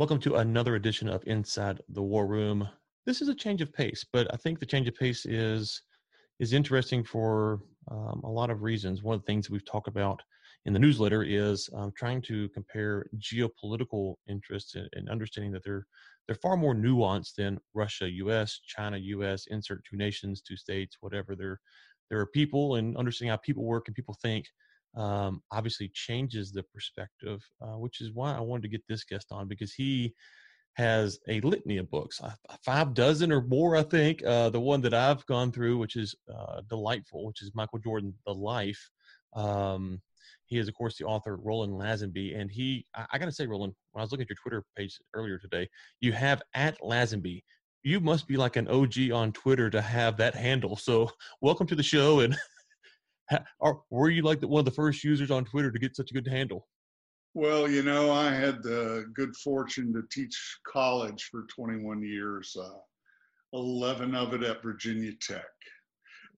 Welcome to another edition of Inside the War Room. This is a change of pace, but I think the change of pace is is interesting for um, a lot of reasons. One of the things we've talked about in the newsletter is um, trying to compare geopolitical interests and, and, understanding that they're they're far more nuanced than Russia, U.S., China, U.S. Insert two nations, two states, whatever. There there are people, and understanding how people work and people think um, obviously changes the perspective, uh, which is why I wanted to get this guest on because he has a litany of books, uh, five dozen or more, I think. Uh, the one that I've gone through, which is uh, delightful, which is Michael Jordan, The Life. Um, he is, of course, the author Roland Lazenby, and he. I, I got to say, Roland, when I was looking at your Twitter page earlier today, you have at Lazenby. You must be like an OG on Twitter to have that handle. So, welcome to the show, and or were you like one of the first users on Twitter to get such a good handle? Well, you know, I had the good fortune to teach college for 21 years, uh, 11 of it at Virginia Tech.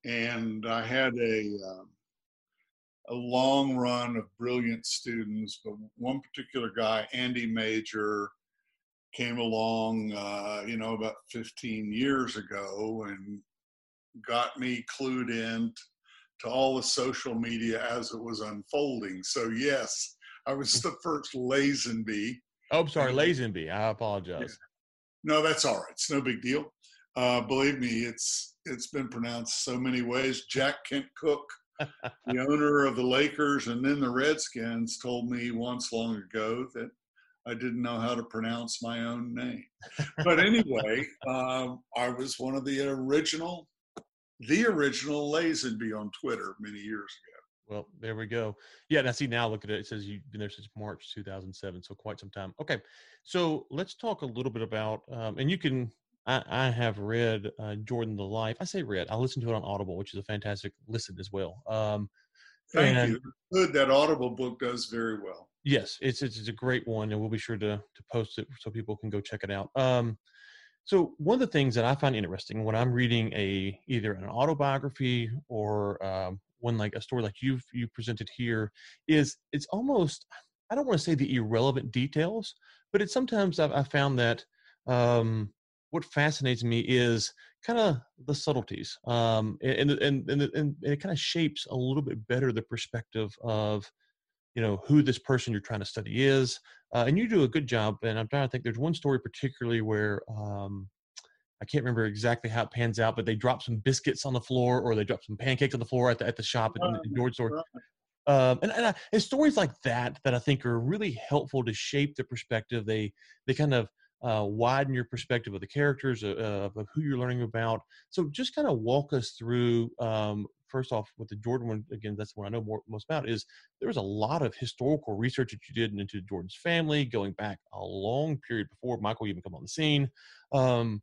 And I had a, um, a long run of brilliant students, but one particular guy, Andy Major, came along, uh, you know, about 15 years ago and got me clued in to all the social media as it was unfolding. So yes, I was the first Lazenby. Oh, I'm sorry, Lazenby. I apologize. Yeah. No, that's all right. It's no big deal. Uh, believe me, it's it's been pronounced so many ways. Jack Kent Cooke, the owner of the Lakers and then the Redskins, told me once long ago that I didn't know how to pronounce my own name. But anyway, um, I was one of the original the original Lazenby on Twitter many years ago. Well, there we go. Yeah, and I see now. Look at it. It says you've been there since March 2007, so quite some time. Okay, so let's talk a little bit about, um, and you can. I, I have read uh, Jordan the Life. I say read. I listened to it on Audible, which is a fantastic listen as well. Um, Thank and, you. Good. That Audible book does very well. Yes, it's, it's, it's a great one, and we'll be sure to to post it so people can go check it out. Um, so one of the things that I find interesting when I'm reading a either an autobiography or um, one like a story like you've you presented here is it's almost I don't want to say the irrelevant details, but it's sometimes I've, I've found that um, what fascinates me is kind of the subtleties, um, and, and and and it kind of shapes a little bit better the perspective of you know who this person you're trying to study is uh, and you do a good job and i'm trying to think there's one story particularly where um, i can't remember exactly how it pans out but they drop some biscuits on the floor or they drop some pancakes on the floor at the, at the shop in, in george store. Um, and, and, I, and, stories like that that i think are really helpful to shape the perspective they they kind of uh, widen your perspective of the characters uh, of who you're learning about. So just kind of walk us through um, first off with the Jordan one again, that's what I know more, most about is there was a lot of historical research that you did into Jordan's family going back a long period before Michael even come on the scene. Um,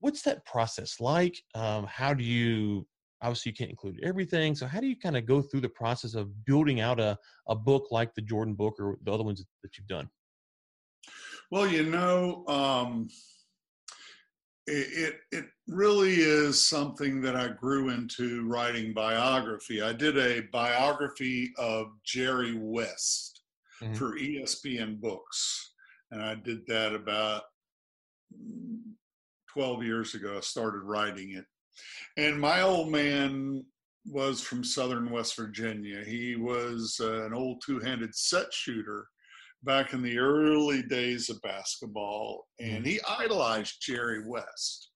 what's that process like? Um, how do you obviously you can't include everything, so how do you kind of go through the process of building out a a book like the Jordan book or the other ones that you've done? Well, you know. Um it, it really is something that I grew into writing biography. I did a biography of Jerry West mm-hmm. for ESPN Books, and I did that about 12 years ago. I started writing it. And my old man was from southern West Virginia. He was uh, an old two handed set shooter back in the early days of basketball, and he idolized Jerry West.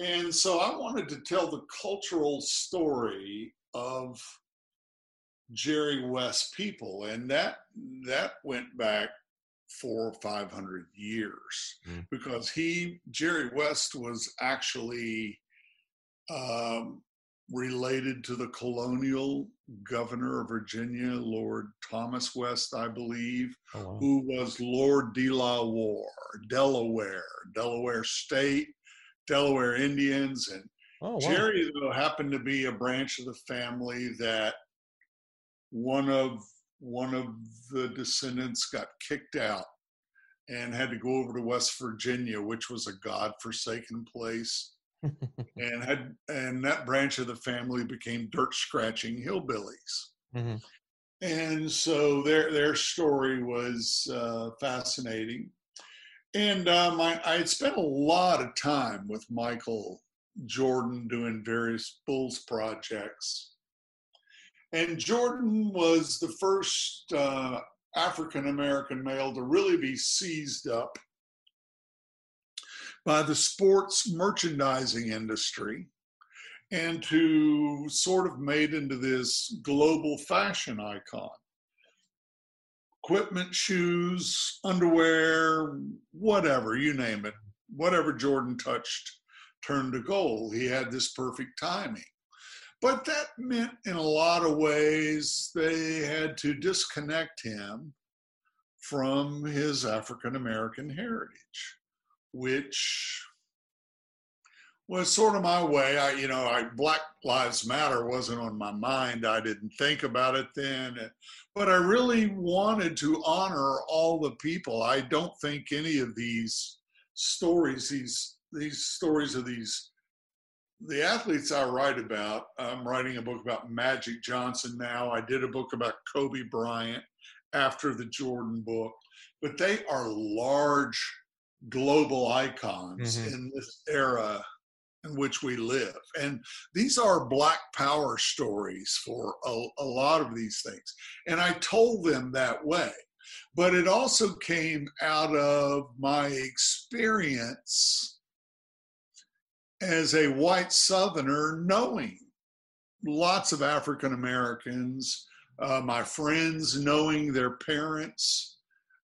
And so I wanted to tell the cultural story of Jerry West people, and that that went back four or five hundred years mm. because he Jerry West was actually um, related to the colonial governor of Virginia, Lord Thomas West, I believe, oh, wow. who was Lord de la Warr, Delaware, Delaware State, Delaware Indians. And oh, wow. Jerry, though, happened to be a branch of the family that one of one of the descendants got kicked out and had to go over to West Virginia, which was a god-forsaken place and had and that branch of the family became dirt scratching hillbillies. Mm-hmm. And so their their story was uh, fascinating. And um, I, I had spent a lot of time with Michael Jordan doing various Bulls projects. And Jordan was the first uh, African American male to really be seized up by the sports merchandising industry and to sort of made into this global fashion icon. Equipment, shoes, underwear, whatever, you name it, whatever Jordan touched turned to gold. He had this perfect timing. But that meant, in a lot of ways, they had to disconnect him from his African American heritage, which was sort of my way. I, you know, I, Black Lives Matter wasn't on my mind. I didn't think about it then, but I really wanted to honor all the people. I don't think any of these stories, these these stories of these the athletes I write about. I'm writing a book about Magic Johnson now. I did a book about Kobe Bryant after the Jordan book, but they are large global icons mm-hmm. in this era in which we live. And these are Black Power stories for a, a, lot of these things. And I told them that way. But it also came out of my experience as a white Southerner, knowing lots of African Americans, uh, my friends, knowing their parents,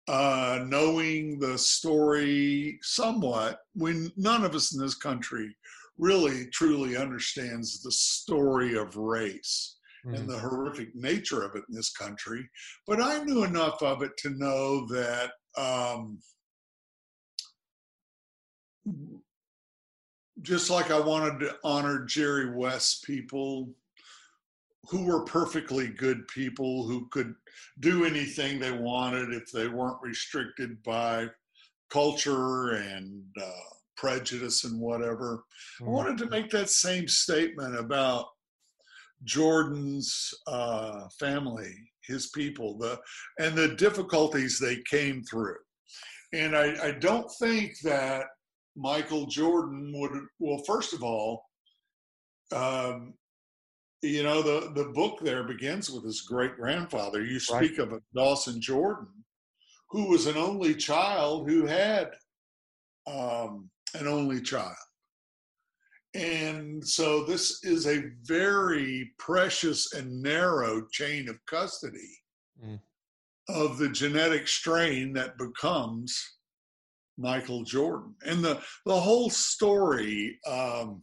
uh, knowing the story somewhat, when none of us in this country really truly understands the story of race mm-hmm. and the horrific nature of it in this country. But I knew enough of it to know that. Um, just like I wanted to honor Jerry West people who were perfectly good people who could do anything they wanted if they weren't restricted by culture and uh, prejudice and whatever. Mm-hmm. I wanted to make that same statement about Jordan's uh, family, his people, the and the difficulties they came through. And I, I don't think that Michael Jordan would well, first of all, um, you know, the, the book there begins with his great grandfather. You speak right. of Dawson Jordan, who was an only child who had um, an only child. And so this is a very precious and narrow chain of custody mm. of the genetic strain that becomes Michael Jordan. And the, the whole story, um,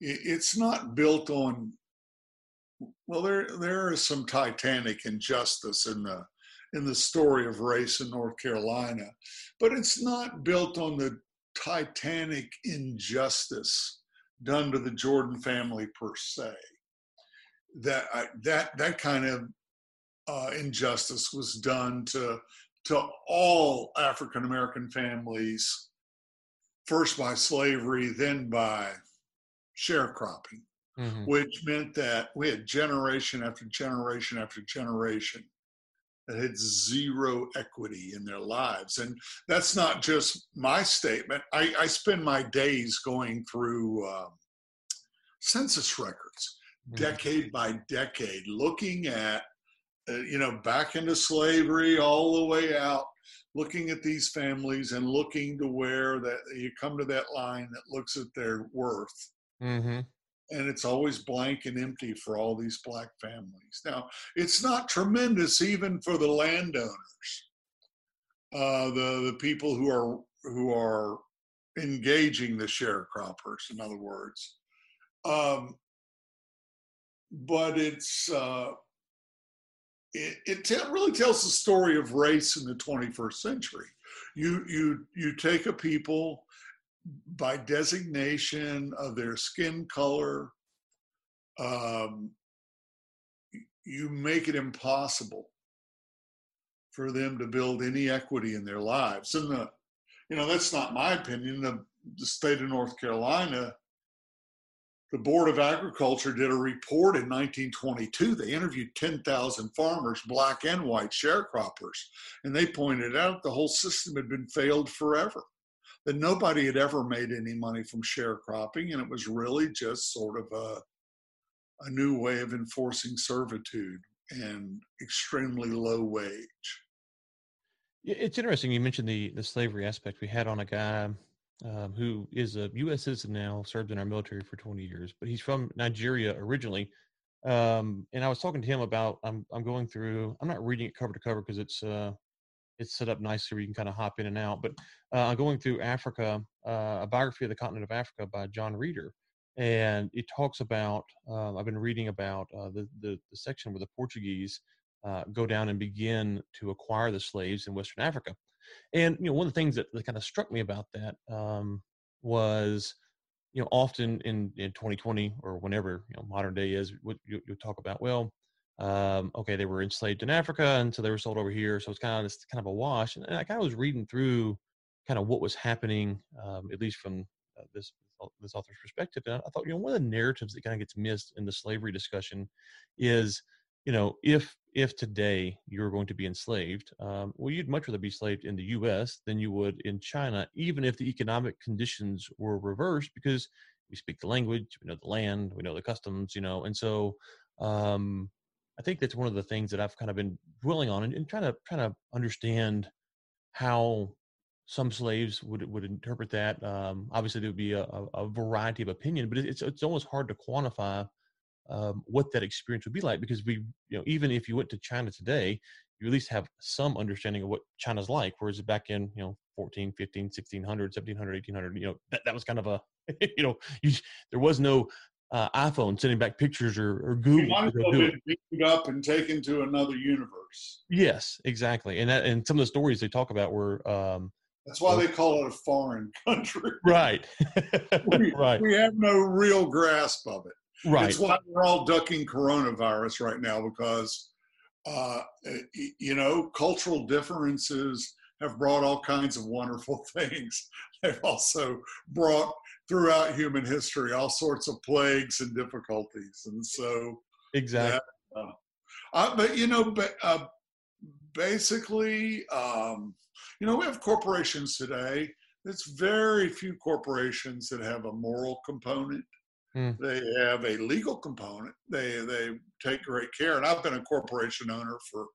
it's not built on, well, there, there is some titanic injustice in the, in the story of race in North Carolina, but it's not built on the titanic injustice done to the Jordan family per se. That that that kind of uh, injustice was done to to all African American families, first by slavery, then by sharecropping, mm-hmm. which meant that we had generation after generation after generation that had zero equity in their lives. And that's not just my statement. I, I spend my days going through um, census records, mm-hmm. decade by decade, looking at uh, you know, back into slavery all the way out, looking at these families and looking to where that you come to that line that looks at their worth. Mm-hmm. And it's always blank and empty for all these black families. Now, it's not tremendous even for the landowners, uh, the the people who are who are engaging the sharecroppers. In other words, um, but it's uh, it, it te- really tells the story of race in the 21st century. You you you take a people by designation of their skin color. Um, you make it impossible for them to build any equity in their lives. And the, you know, that's not my opinion. The, the state of North Carolina the Board of Agriculture did a report in 1922. They interviewed 10,000 farmers, black and white sharecroppers, and they pointed out the whole system had been failed forever. Nobody had ever made any money from sharecropping, and it was really just sort of a, a new way of enforcing servitude and extremely low wage. It's interesting you mentioned the the slavery aspect. We had on a guy um, who is a U.S. citizen now, served in our military for 20 years, but he's from Nigeria originally. Um, and I was talking to him about I'm I'm going through. I'm not reading it cover to cover because it's uh, it's set up nicely where you can kind of hop in and out. But uh, going through Africa, uh, a biography of the continent of Africa by John Reader, and it talks about. Um, I've been reading about uh, the, the, the section where the Portuguese uh, go down and begin to acquire the slaves in Western Africa. And you know, one of the things that, that kind of struck me about that um, was, you know, often in in 2020 or whenever you know modern day is, what you, you talk about. Well, um, okay, they were enslaved in Africa, and so they were sold over here. So it's kind of this kind of a wash. And I kind of was reading through kind of what was happening, um, at least from uh, this this author's perspective. And I thought, you know, one of the narratives that kind of gets missed in the slavery discussion is you know, if if today you're going to be enslaved, um, well, you'd much rather be enslaved in the U.S. than you would in China, even if the economic conditions were reversed, because we speak the language, we know the land, we know the customs, you know, and so um, I think that's one of the things that I've kind of been dwelling on and, and trying to trying to understand how some slaves would would interpret that. Um, obviously, there would be a, a, variety of opinion, but it's it's almost hard to quantify um, what that experience would be like because we you know even if you went to china today you at least have some understanding of what china's like whereas back in you know 14 15 1600 1700 1800 you know that, that was kind of a you know you, there was no uh, iphone sending back pictures or, or google you might have been up and taken to another universe yes exactly and that and some of the stories they talk about were um, that's why they call it a foreign country. Right. we, right. We have no real grasp of it. Right. That's why we're all ducking coronavirus right now because, uh, you know, cultural differences have brought all kinds of wonderful things. They've also brought throughout human history all sorts of plagues and difficulties. And so, exactly. Yeah, uh, uh, but, you know, but, uh, basically, um, you know, we have corporations today. It's very few corporations that have a moral component. Mm. They have a legal component. They they take great care. And I've been a corporation owner for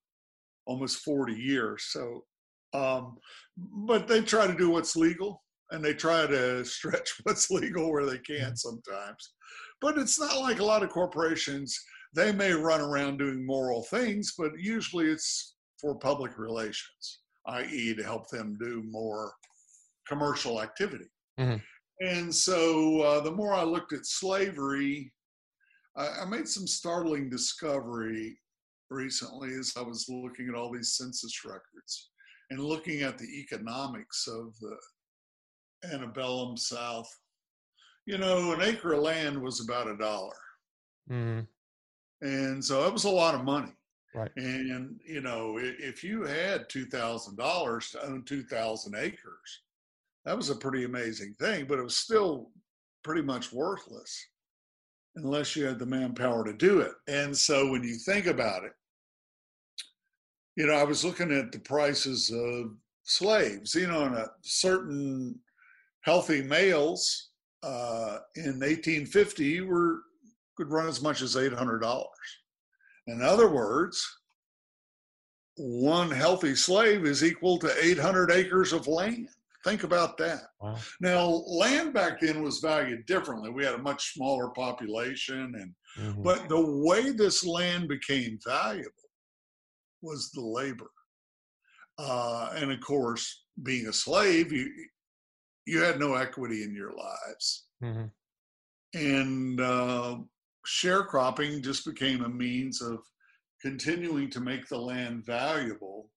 almost 40 years. So, um, but they try to do what's legal and they try to stretch what's legal where they can mm. sometimes. But it's not like a lot of corporations. They may run around doing moral things, but usually it's for public relations, i.e., to help them do more commercial activity. Mm-hmm. And so uh, the more I looked at slavery, I, I, made some startling discovery recently as I was looking at all these census records and looking at the economics of the antebellum South. You know, an acre of land was about a dollar. Mm-hmm. And so that was a lot of money. Right. And, you know, if you had $2,000 to own 2,000 acres, that was a pretty amazing thing, but it was still pretty much worthless unless you had the manpower to do it. And so when you think about it, you know, I was looking at the prices of slaves, you know, in a certain healthy males uh, in 1850 were could run as much as $800. In other words, one healthy slave is equal to 800 acres of land. Think about that. Wow. Now, land back then was valued differently. We had a much smaller population, and mm-hmm. but the way this land became valuable was the labor. Uh, and of course, being a slave, you you had no equity in your lives, mm-hmm. and uh, sharecropping just became a means of continuing to make the land valuable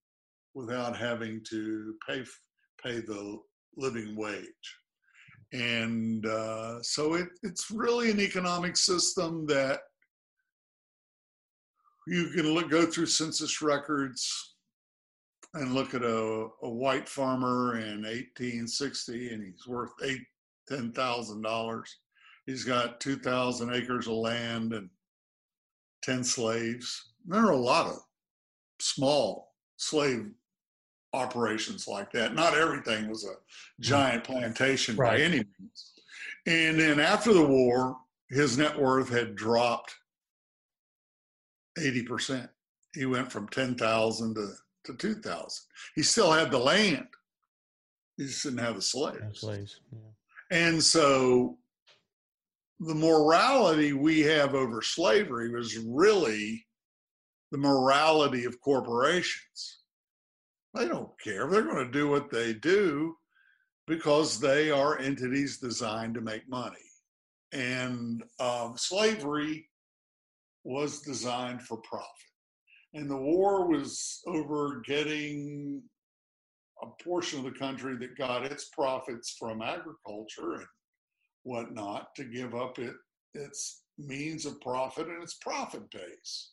without having to pay pay the living wage. And uh, so it, it's really an economic system that you can look, go through census records and look at a, a white farmer in 1860 and he's worth eight ten thousand dollars He's got 2,000 acres of land and 10 slaves. There are a lot of small slave operations like that. Not everything was a mm-hmm. giant plantation right. by any means. And then after the war, his net worth had dropped 80%. He went from 10,000 to, to 2,000. He still had the land. He just didn't have the slaves. slaves. Yeah. And so the morality we have over slavery was really the morality of corporations. They don't care. They're going to do what they do because they are entities designed to make money. And um, slavery was designed for profit. And the war was over getting a portion of the country that got its profits from agriculture and whatnot to give up it, its means of profit and its profit base.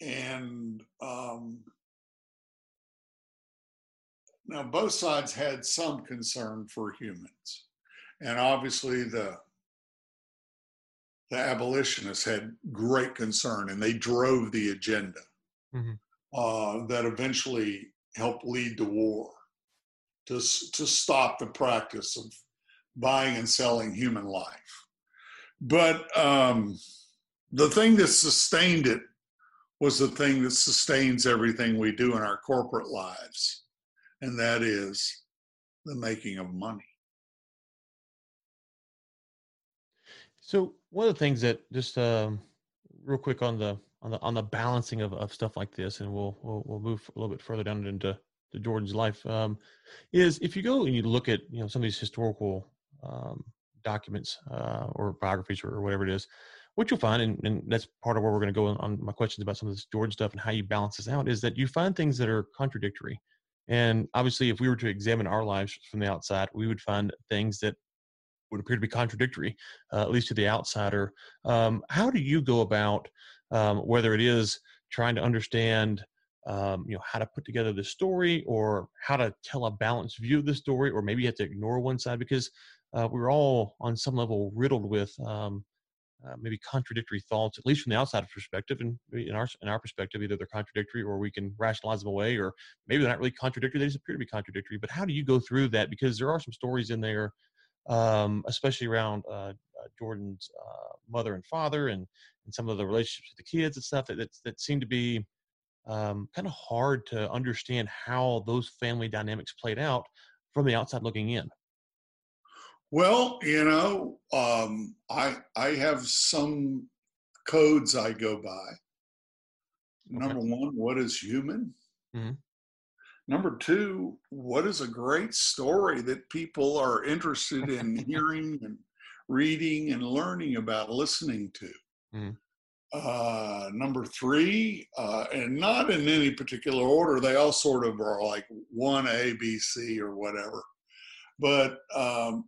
And um, now both sides had some concern for humans. And obviously the the abolitionists had great concern and they drove the agenda mm-hmm. uh, that eventually helped lead the war to, to stop the practice of buying and selling human life. But um, the thing that sustained it was the thing that sustains everything we do in our corporate lives, and that is the making of money. So one of the things that just um, real quick on the on the on the balancing of, of stuff like this, and we'll we'll, we'll move a little bit further down into to Jordan's life, um, is if you go and you look at you know some of these historical um, documents uh, or biographies or, whatever it is, what you'll find, and, and that's part of where we're going to go on, on, my questions about some of this Jordan stuff and how you balance this out, is that you find things that are contradictory. And obviously, if we were to examine our lives from the outside, we would find things that would appear to be contradictory, uh, at least to the outsider. Um, how do you go about um, whether it is trying to understand um, you know how to put together the story or how to tell a balanced view of the story or maybe you have to ignore one side because uh, we're all on some level riddled with um, uh, maybe contradictory thoughts at least from the outside perspective and in our in our perspective either they're contradictory or we can rationalize them away or maybe they're not really contradictory they just appear to be contradictory. But how do you go through that? Because there are some stories in there um, especially around uh, uh jordan's uh, mother and father and and some of the relationships with the kids and stuff that that, that seem to be um, kind of hard to understand how those family dynamics played out from the outside looking in. Well, you know, um, I I have some codes I go by. Number okay. one, what is human? Mm-hmm. Number two, what is a great story that people are interested in hearing and reading and learning about, listening to? Mm-hmm. Uh, number three, uh, and not in any particular order, they all sort of are like one A, B, C, or whatever. But um,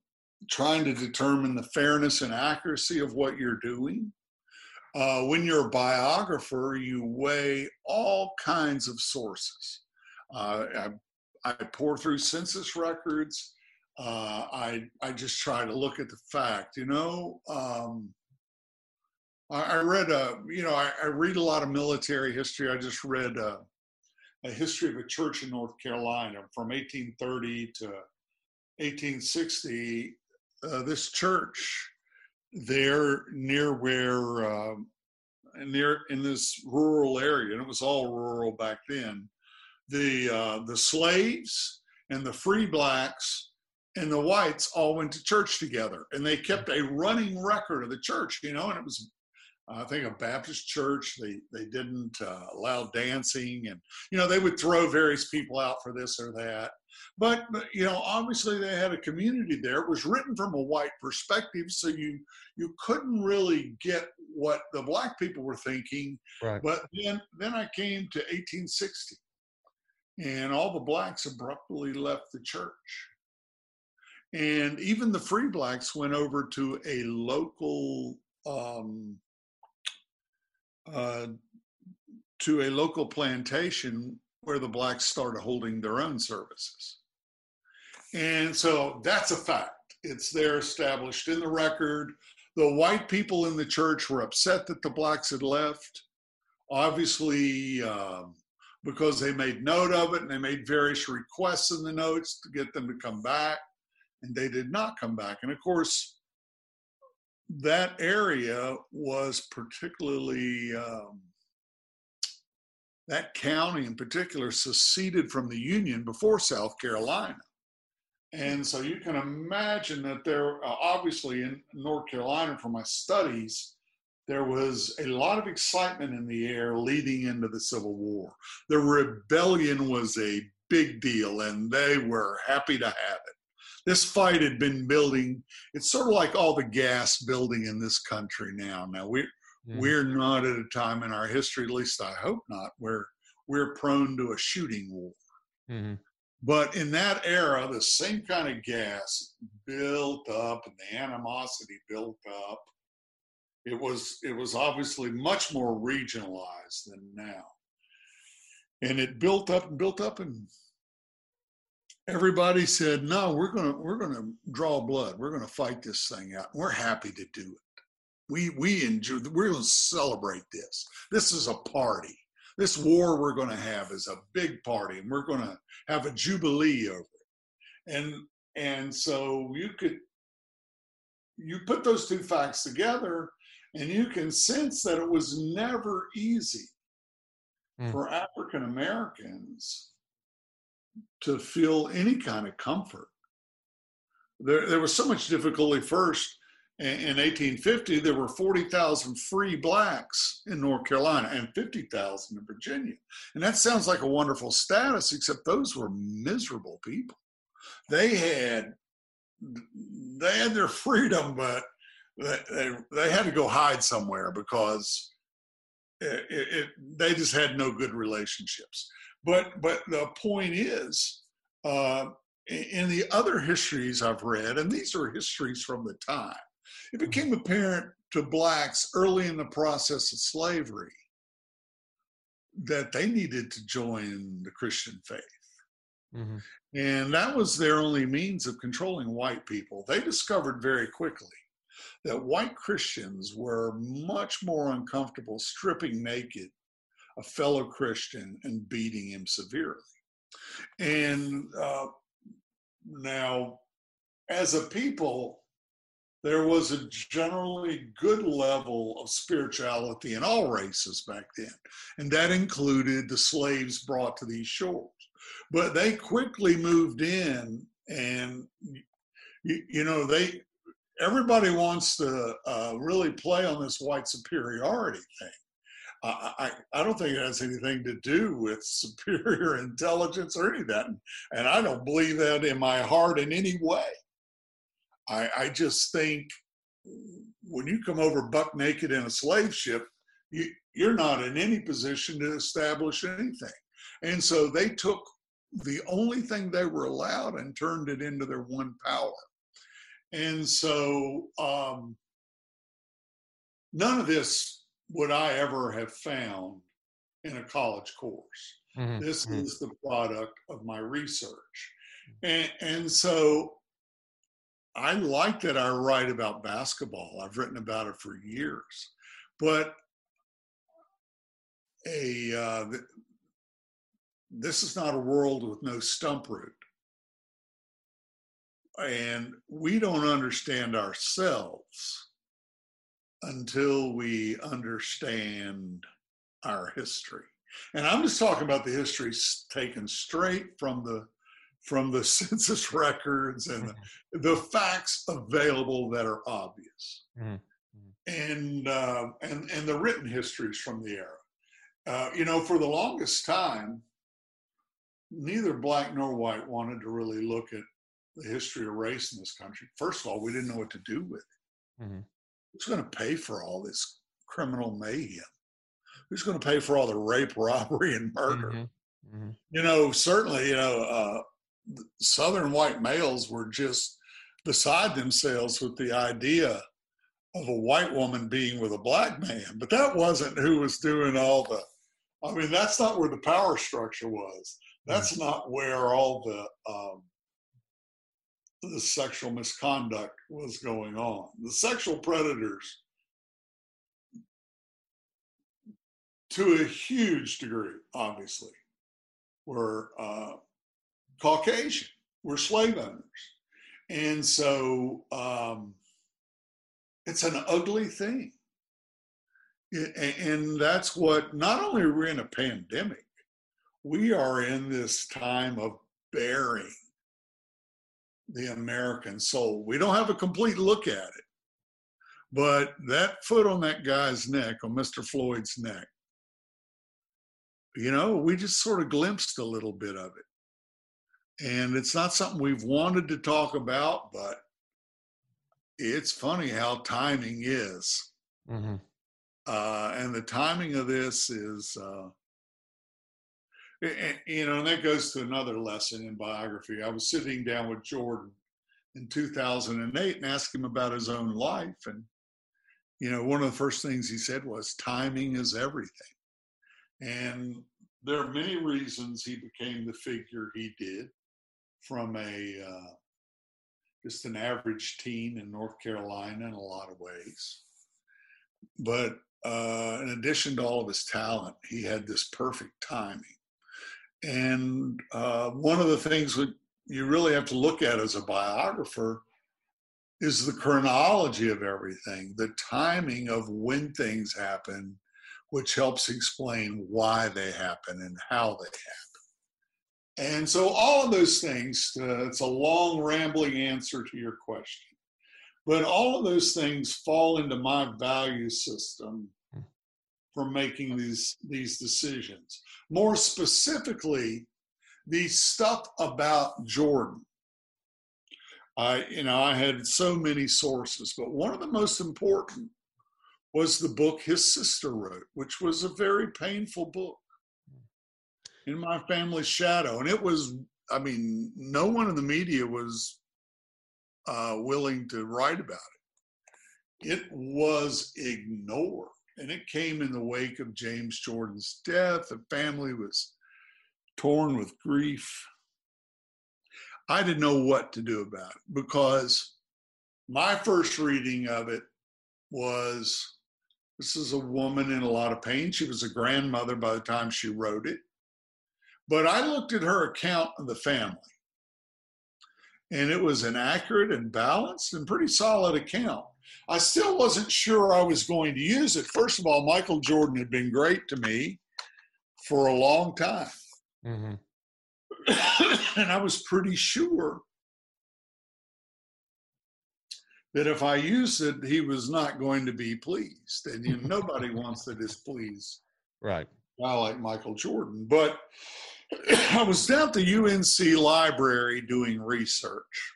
trying to determine the fairness and accuracy of what you're doing. Uh, when you're a biographer, you weigh all kinds of sources. Uh, I, I pour through census records. Uh, I I just try to look at the fact. You know, um, I read a, you know, I, I, read a lot of military history. I just read a, a, history of a church in North Carolina from 1830 to 1860. Uh, this church there near where, um, near in this rural area, and it was all rural back then. The uh, the slaves and the free blacks and the whites all went to church together, and they kept a running record of the church. You know, and it was I think a Baptist church. They they didn't uh, allow dancing, and you know they would throw various people out for this or that. But, but you know, obviously they had a community there. It was written from a white perspective, so you you couldn't really get what the black people were thinking. Right. But then then I came to 1860, and all the blacks abruptly left the church. And even the free blacks went over to a local um, uh, to a local plantation where the blacks started holding their own services. And so that's a fact. It's there established in the record. the white people in the church were upset that the blacks had left. Obviously, um, because they made note of it and they made various requests in the notes to get them to come back, and they did not come back. And of course, that area was particularly um, that county in particular seceded from the Union before South Carolina. And so you can imagine that there, uh, obviously in North Carolina, for my studies, there was a lot of excitement in the air leading into the Civil War. The rebellion was a big deal, and they were happy to have it. This fight had been building. It's sort of like all the gas building in this country now. Now we're we're not at a time in our history, at least I hope not, where we're prone to a shooting war. Mm-hmm. But in that era, the same kind of gas built up and the animosity built up. It was it was obviously much more regionalized than now. And it built up and built up and everybody said, "No, we're going to we're going to draw blood. We're going to fight this thing out. We're happy to do it. We we enjoy. We're going to celebrate this. This is a party this war we're going to have is a big party and we're going to have a jubilee over it and and so you could you put those two facts together and you can sense that it was never easy mm. for african americans to feel any kind of comfort there, there was so much difficulty first in 1850, there were 40,000 free blacks in North Carolina and 50,000 in Virginia. And that sounds like a wonderful status, except those were miserable people. They had they had their freedom, but they, they, they had to go hide somewhere because it, it, they just had no good relationships. But but the point is, uh, in the other histories I've read, and these are histories from the time, it became apparent to blacks early in the process of slavery that they needed to join the Christian faith. Mm-hmm. And that was their only means of controlling white people. They discovered very quickly that white Christians were much more uncomfortable stripping naked a fellow Christian and beating him severely. And uh, now, as a people, there was a generally good level of spirituality in all races back then, and that included the slaves brought to these shores. But they quickly moved in, and you, you know they everybody wants to uh, really play on this white superiority thing. I, I, I don't think it has anything to do with superior intelligence or any of that. And I don't believe that in my heart in any way. I, I just think when you come over buck naked in a slave ship, you, you're not in any position to establish anything. And so they took the only thing they were allowed and turned it into their one power. And so um, none of this would I ever have found in a college course. Mm-hmm. This mm-hmm. is the product of my research. And, and so I like that I write about basketball. I've written about it for years, but a uh, this is not a world with no stump root, and we don't understand ourselves until we understand our history. And I'm just talking about the history taken straight from the from the census records and mm-hmm. the, the, facts available that are obvious, mm-hmm. and uh, and and the written histories from the era. Uh, you know, for the longest time, neither black nor white wanted to really look at the history of race in this country. First of all, we didn't know what to do with it. Mm-hmm. Who's going to pay for all this criminal mayhem? Who's going to pay for all the rape, robbery, and murder? Mm-hmm. Mm-hmm. You know, certainly, you know, uh, Southern white males were just beside themselves with the idea of a white woman being with a black man. But that wasn't who was doing all the, I mean, that's not where the power structure was. That's mm. not where all the, um, the sexual misconduct was going on. The sexual predators, to a huge degree, obviously, were uh, Caucasian, were slave owners. And so um, it's an ugly thing. And that's what, not only are we in a pandemic, we are in this time of bearing the American soul. We don't have a complete look at it, but that foot on that guy's neck, on Mr. Floyd's neck, you know, we just sort of glimpsed a little bit of it. And it's not something we've wanted to talk about, but it's funny how timing is. Mm-hmm. Uh, and the timing of this is, uh, you know, and that goes to another lesson in biography. I was sitting down with Jordan in 2008 and asked him about his own life. And, you know, one of the first things he said was, timing is everything. And there are many reasons he became the figure he did from a, uh, just an average teen in North Carolina in a lot of ways. But uh, in addition to all of his talent, he had this perfect timing. And uh, one of the things that you really have to look at as a biographer is the chronology of everything, the timing of when things happen, which helps explain why they happen and how they happen. And so, all of those things, uh, it's a long, rambling answer to your question. But all of those things fall into my value system for making these, these decisions. More specifically, the stuff about Jordan. I, you know, I had so many sources, but one of the most important was the book his sister wrote, which was a very painful book. In my family's shadow, and it was, I mean, no one in the media was uh, willing to write about it. It was ignored, and it came in the wake of James Jordan's death. The family was torn with grief. I didn't know what to do about it because my first reading of it was this is a woman in a lot of pain. She was a grandmother by the time she wrote it. But I looked at her account of the family, and it was an accurate and balanced and pretty solid account. I still wasn't sure I was going to use it. First of all, Michael Jordan had been great to me for a long time. Mm-hmm. and I was pretty sure that if I used it, he was not going to be pleased. And you know, nobody wants to displease right. a guy like Michael Jordan. But I was down at the UNC library doing research,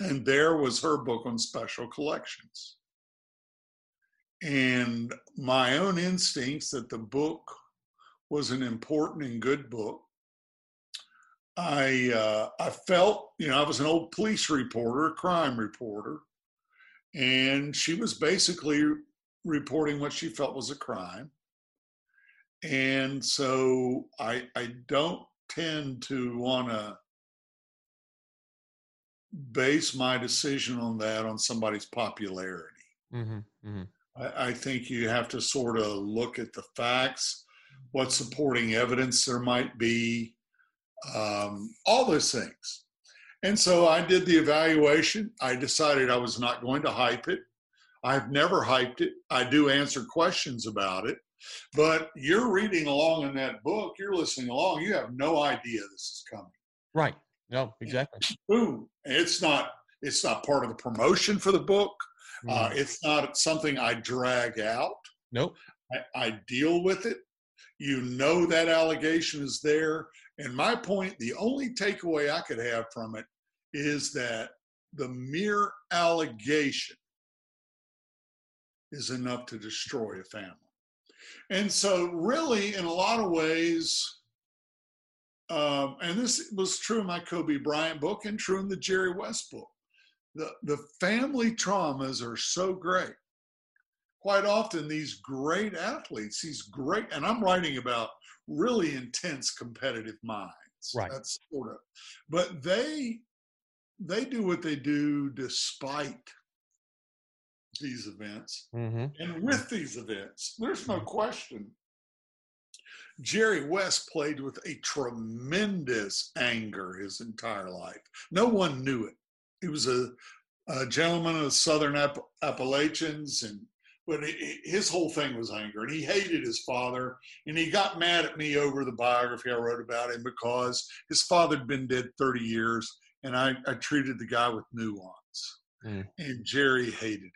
and there was her book on special collections. And my own instincts that the book was an important and good book. I uh, I felt, you know, I was an old police reporter, crime reporter, and she was basically reporting what she felt was a crime. And so I I don't tend to want to base my decision on that on somebody's popularity. Mm-hmm, mm-hmm. I, I think you have to sort of look at the facts what supporting evidence there might be, um, all those things. And so I did the evaluation. I decided I was not going to hype it. I've never hyped it. I do answer questions about it. But you're reading along in that book, you're listening along, you have no idea this is coming. Right. No, exactly. boom. It's not it's not part of the promotion for the book. Mm. Uh, it's not something I drag out. Nope. I, I deal with it. You know that allegation is there. And my point, the only takeaway I could have from it is that the mere allegation is enough to destroy a family. And so, really, in a lot of ways, um, and this was true in my Kobe Bryant book and true in the Jerry West book, the, the family traumas are so great quite often these great athletes, these great, and I'm writing about really intense competitive minds. Right. That's sort of, but they they do what they do despite these events Mm-hmm. and with these events. There's no question. Jerry West played with a tremendous anger his entire life. No one knew it. He was a, a gentleman of the Southern App- Appalachians, and but he- his whole thing was anger, and he hated his father. And he got mad at me over the biography I wrote about him because his father had been dead 30 years, and I, I treated the guy with nuance. Mm. And Jerry hated him.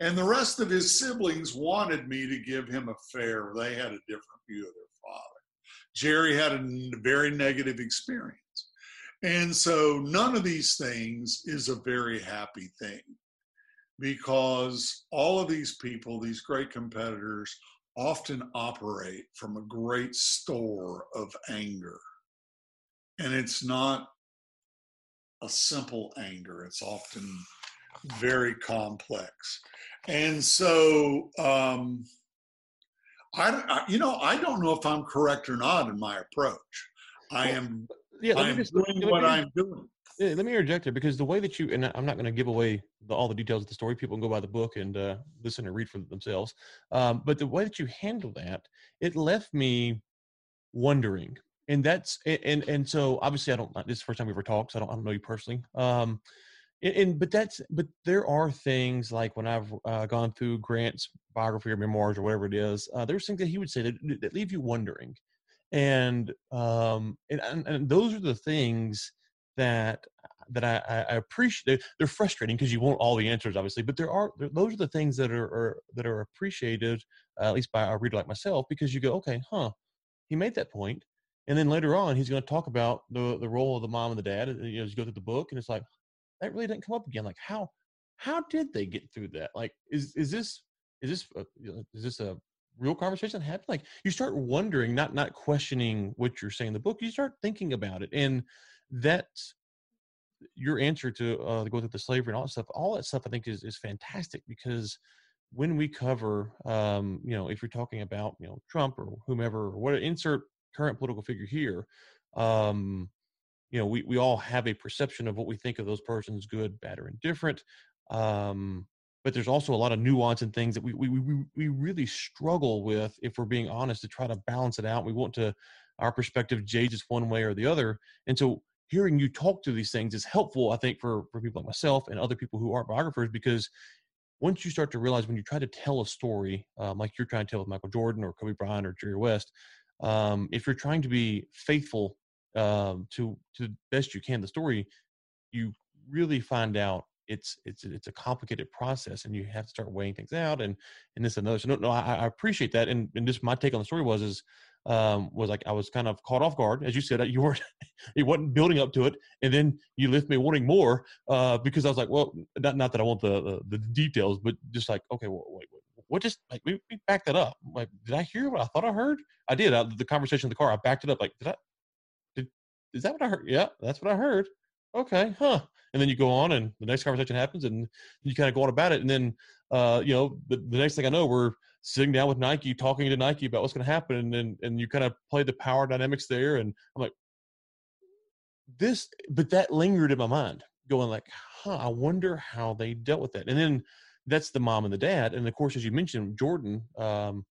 And the rest of his siblings wanted me to give him a fair. They had a different view of their father. Jerry had a very negative experience. And so none of these things is a very happy thing because all of these people, these great competitors, often operate from a great store of anger. And it's not a simple anger, it's often very complex. And so, um, I, I, you know, I don't know if I'm correct or not in my approach. I am, Yeah, let I me just doing let me- what I'm doing. Yeah, let me interject here because the way that you and I'm not going to give away the, all the details of the story. People can go buy the book and uh, listen and read for themselves. Um, but the way that you handle that, it left me wondering, and that's and and so obviously I don't. This is the first time we ever talked, so I don't, I don't know you personally. Um, and, and but that's but there are things like when I've uh, gone through Grant's biography or memoirs or whatever it is, uh, there's things that he would say that, that leave you wondering, and um and and, those are the things that that I, I appreciate. They're frustrating because you want all the answers, obviously, but there are those are the things that are, are that are appreciated, uh, at least by a reader like myself, because you go, okay, huh, he made that point, and then later on he's going to talk about the the role of the mom and the dad. You know, as you go through the book, and it's like that really didn't come up again. Like how how did they get through that? Like is is this is this a, is this a real conversation that happened? Like you start wondering, not not questioning what you're saying in the book. You start thinking about it, and that's your answer to uh, go through the slavery and all that stuff. All that stuff I think is is fantastic because when we cover, um, you know, if you're talking about you know Trump or whomever or what insert current political figure here, um, you know, we we all have a perception of what we think of those persons, good, bad, or indifferent. Um, but there's also a lot of nuance and things that we, we we we really struggle with if we're being honest to try to balance it out. We want to our perspective us one way or the other, and so hearing you talk to these things is helpful, I think, for for people like myself and other people who aren't biographers because once you start to realize when you try to tell a story um, like you're trying to tell with Michael Jordan or Kobe Bryant or Jerry West, um, if you're trying to be faithful um, to to best you can the story, you really find out it's it's it's a complicated process and you have to start weighing things out and and this and those. So no, no, I, I appreciate that. And and just my take on the story was is um, was like I was kind of caught off guard, as you said. You weren't you wasn't building up to it, and then you left me wanting more uh, because I was like, well, not not that I want the the, the details, but just like okay, well, wait, wait, what just like we, we back that up? Like, did I hear what I thought I heard? I did. I, the conversation in the car, I backed it up. Like, did I? Is that what I heard? Yeah, that's what I heard. Okay, huh? And then you go on, and the next conversation happens, and you kind of go on about it, and then uh, you know, the, the next thing I know, we're sitting down with Nike, talking to Nike about what's going to happen, and then and you kind of play the power dynamics there, and I'm like, this, but that lingered in my mind, going like, huh, I wonder how they dealt with that, and then that's the mom and the dad, and of course, as you mentioned, Jordan. Um,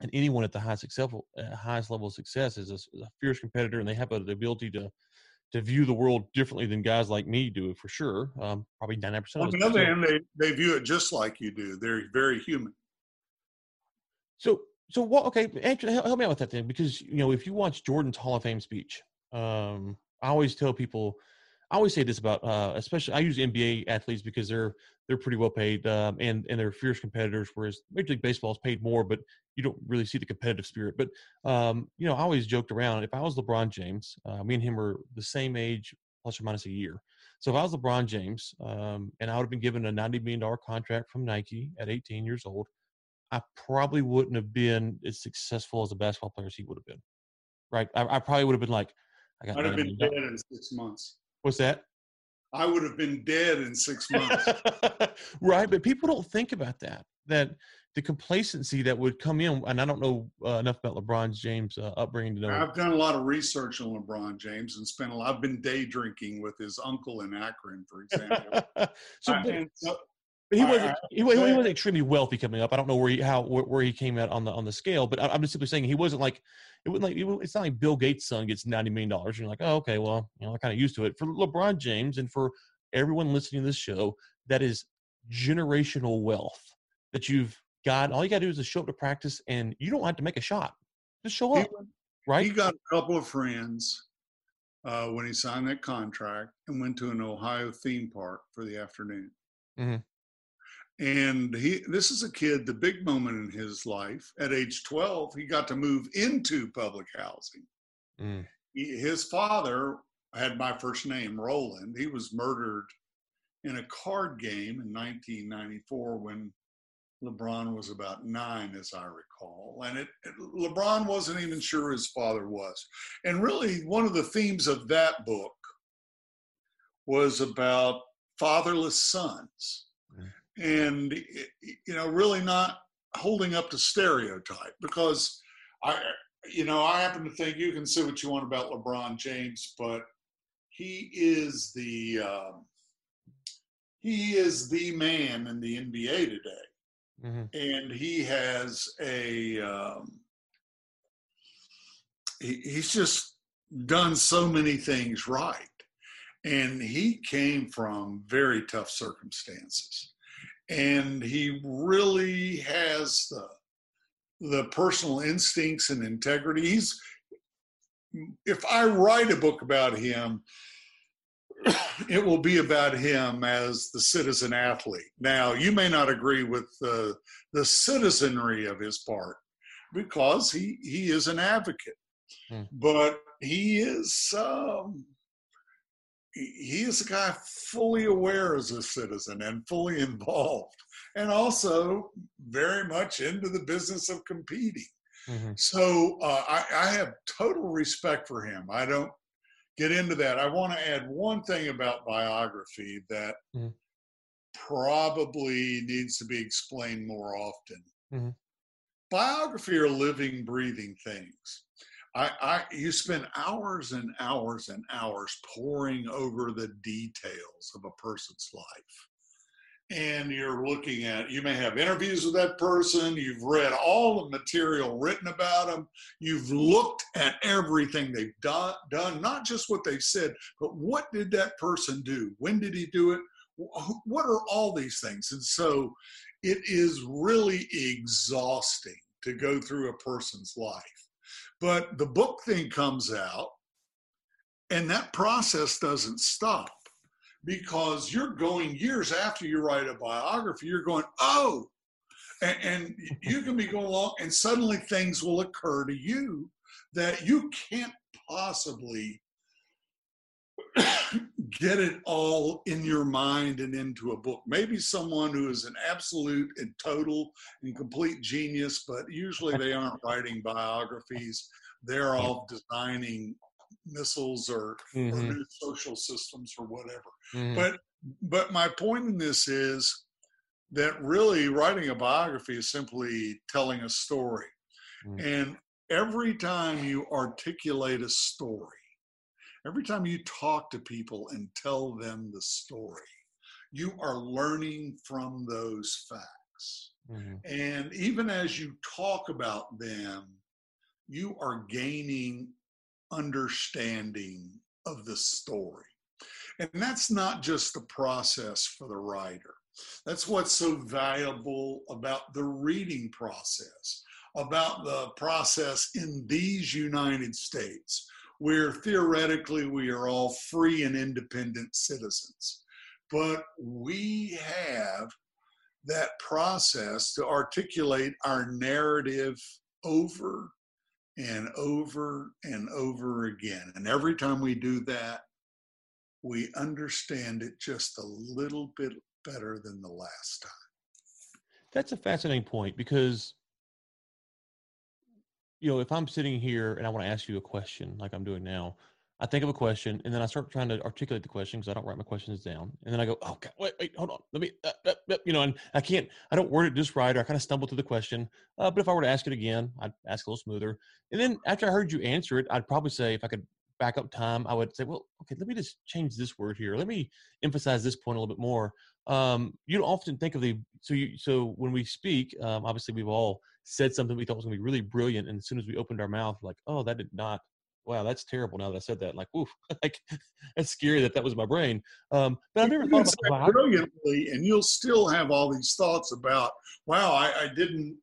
and anyone at the highest, successful, uh, highest level of success is a, is a fierce competitor, and they have a, the ability to to view the world differently than guys like me do, for sure. Um, probably ninety percent. On the other hand, they, they view it just like you do. They're very human. So, so what? Okay, actually, help, help me out with that then, because you know, if you watch Jordan's Hall of Fame speech, um, I always tell people, I always say this about, uh, especially I use NBA athletes because they're they're pretty well paid um, and and they're fierce competitors, whereas Major League Baseball is paid more, but you don't really see the competitive spirit. But um, you know, I always joked around. If I was LeBron James, uh, me and him were the same age, plus or minus a year. So if I was LeBron James, um, and I would have been given a ninety million dollar contract from Nike at eighteen years old, I probably wouldn't have been as successful as a basketball player as he would have been. Right? I, I probably would have been like, I got I'd have been dead in six months. What's that? I would have been dead in six months. right, but people don't think about that. that the complacency that would come in, and I don't know uh, enough about LeBron James' uh, upbringing to know. I've done a lot of research on LeBron James and spent a lot. I've been day drinking with his uncle in Akron, for example. so, I- so- but he wasn't I- he, he wasn't extremely wealthy coming up. I don't know where he how where, where he came out on the on the scale, but I, I'm just simply saying he wasn't like it wasn't like it's not like Bill Gates' son gets ninety million dollars. You're like, oh okay, well you know I'm kind of used to it. For LeBron James and for everyone listening to this show, that is generational wealth that you've got. All you got to do is just show up to practice, and you don't have to make a shot. Just show He- up, right? He got a couple of friends uh, when he signed that contract and went to an Ohio theme park for the afternoon. Mhm. And he, this is a kid, the big moment in his life. At age 12, he got to move into public housing. Mm. He, his father had my first name, Roland. He was murdered in a card game in 1994 when LeBron was about nine, as I recall. And it, it- LeBron wasn't even sure his father was. And really, one of the themes of that book was about fatherless sons. And, you know, really not holding up to stereotype because I, you know, I happen to think you can say what you want about LeBron James, but he is the um, he is the man in the NBA today. Mhm. and he has a um, he, he's just done so many things right. And he came from very tough circumstances and he really has the the personal instincts and integrity he's if i write a book about him it will be about him as the citizen athlete. Now, you may not agree with the the citizenry of his part because he he is an advocate, Hmm. but he is um, he is a guy fully aware as a citizen and fully involved, and also very much into the business of competing. Mhm. So uh, I, I have total respect for him. I don't get into that. I want to add one thing about biography that Mhm. probably needs to be explained more often. Mhm. Biography are living, breathing things. I, I you spend hours and hours and hours poring over the details of a person's life. And you're looking at you may have interviews with that person you've read all the material written about them you've looked at everything they've done, done not just what they've said but what did that person do? When did he do it? What are all these things? And so it is really exhausting to go through a person's life but the book thing comes out and that process doesn't stop because you're going years after you write a biography, you're going, oh, and, and you can be going along, and suddenly things will occur to you that you can't possibly get it all in your mind and into a book. Maybe someone who is an absolute and total and complete genius, but usually they aren't writing biographies. They're all designing missiles or, or Mhm. new social systems or whatever. Mhm. But but my point in this is that really writing a biography is simply telling a story. Mm. And every time you articulate a story, every time you talk to people and tell them the story, you are learning from those facts. Mhm. And even as you talk about them, you are gaining understanding of the story. And that's not just the process for the writer. That's what's so valuable about the reading process, about the process in these United States, where theoretically we are all free and independent citizens. But we have that process to articulate our narrative over and over and over again. And every time we do that, we understand it just a little bit better than the last time. That's a fascinating point because, you know, if I'm sitting here and I want to ask you a question like I'm doing now, I think of a question, and then I start trying to articulate the question because I don't write my questions down. And then I go, "Okay, wait, wait, hold on, let me," uh, uh, uh, you know, and I can't, I don't word it just right, or I kind of stumble through the question. Uh, but if I were to ask it again, I'd ask a little smoother. And then after I heard you answer it, I'd probably say, if I could back up time, I would say, "Well, okay, let me just change this word here. Let me emphasize this point a little bit more." Um, you don't often think of the so you so when we speak, um, obviously we've all said something we thought was going to be really brilliant, and as soon as we opened our mouth, like, "Oh, that did not." wow, that's terrible. Now that I said that, like, woof, like that's scary that that was my brain. Um, but I've never thought about brilliantly, and you'll still have all these thoughts about, wow, I, I didn't,